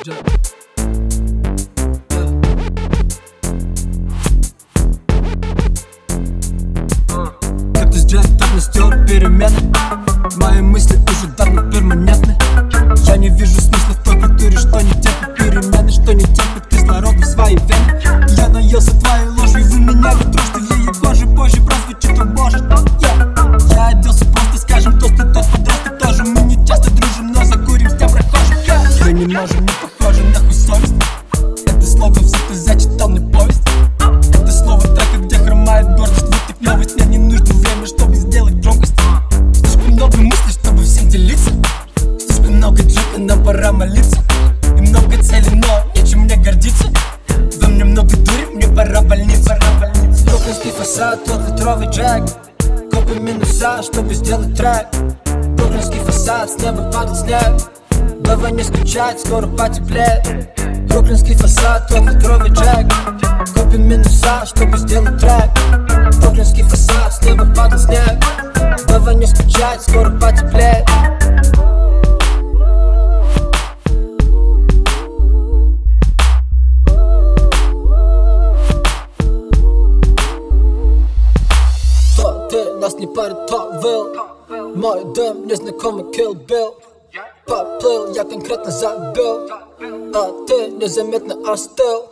Как ты Джек давно стер перемены Мои мысли уже давно молиться. И много целей, но нечем мне гордиться. Во мне много дури, мне пора больница Бруклинский фасад, двухлитровый джек. Копы минуса, чтобы сделать трек. Бруклинский фасад, с неба падал снег. Давай не скучать, скоро потеплеет. Бруклинский фасад, двухлитровый джек. Копим минуса, чтобы сделать трек. Бруклинский фасад, с неба падал снег. Давай не скучать, скоро потеплеет то will Мой дым, незнакомый Kill Bill. Поплыл, я конкретно забил А ты незаметно остыл.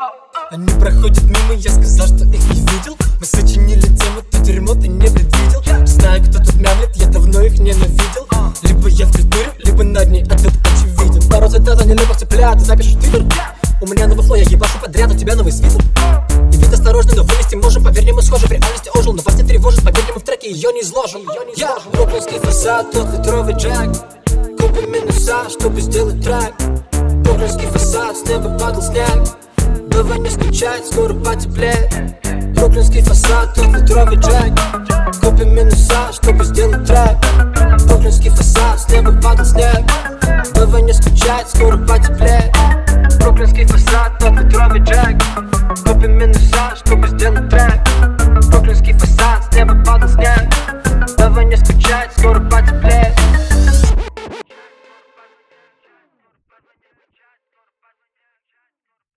Они проходят мимо, я сказал, что их не видел. Мы сочинили тему, то дерьмо ты не предвидел. Знаю, кто тут мямлет, я давно их ненавидел. Либо я в культуре, либо над ней ответ очевиден. Народ это не любовь цыплят, ты запишешь в твиттер. У меня новый фло, я ебашу подряд, у тебя новый свитер. И вид осторожный, но вынести можем, поверь мне, мы схожи В реальности ожил, но вас не тревожит, ее не изложим Я бруклинский фасад, двухлитровый джек. Купим минуса, чтобы сделать трек. Бруклинский фасад, с неба падал снег Давай не скучать, скоро потеплеет Бруклинский фасад, двухлитровый джек. Купим минуса, чтобы сделать трек. Бруклинский фасад, с неба падал снег Давай не скучать, скоро потеплеет Бруклинский фасад, двухлитровый джек